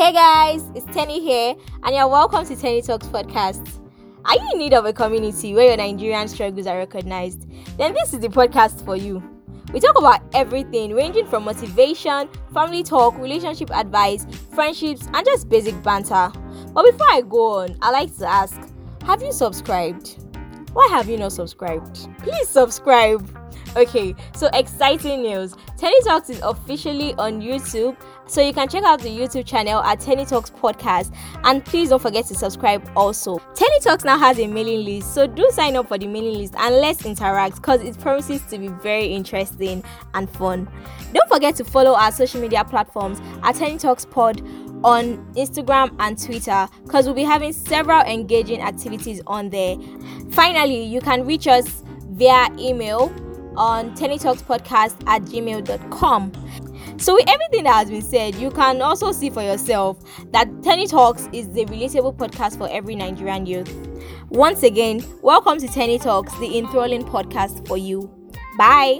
Hi guys, it's Tenny here, and you're welcome to Tenny Talks podcast. Are you in need of a community where your Nigerian struggles are recognized? Then this is the podcast for you. We talk about everything ranging from motivation, family talk, relationship advice, friendships, and just basic banter. But before I go on, I like to ask Have you subscribed? Why have you not subscribed? Please subscribe. Okay, so exciting news. Tenny Talks is officially on YouTube, so you can check out the YouTube channel at Tenny Talks Podcast. And please don't forget to subscribe also. Tenny Talks now has a mailing list, so do sign up for the mailing list and let's interact because it promises to be very interesting and fun. Don't forget to follow our social media platforms at Tenny Talks Pod on Instagram and Twitter because we'll be having several engaging activities on there. Finally, you can reach us via email on tennytalkspodcast at gmail.com. So, with everything that has been said, you can also see for yourself that Tenny Talks is the relatable podcast for every Nigerian youth. Once again, welcome to Tenny Talks, the enthralling podcast for you. Bye.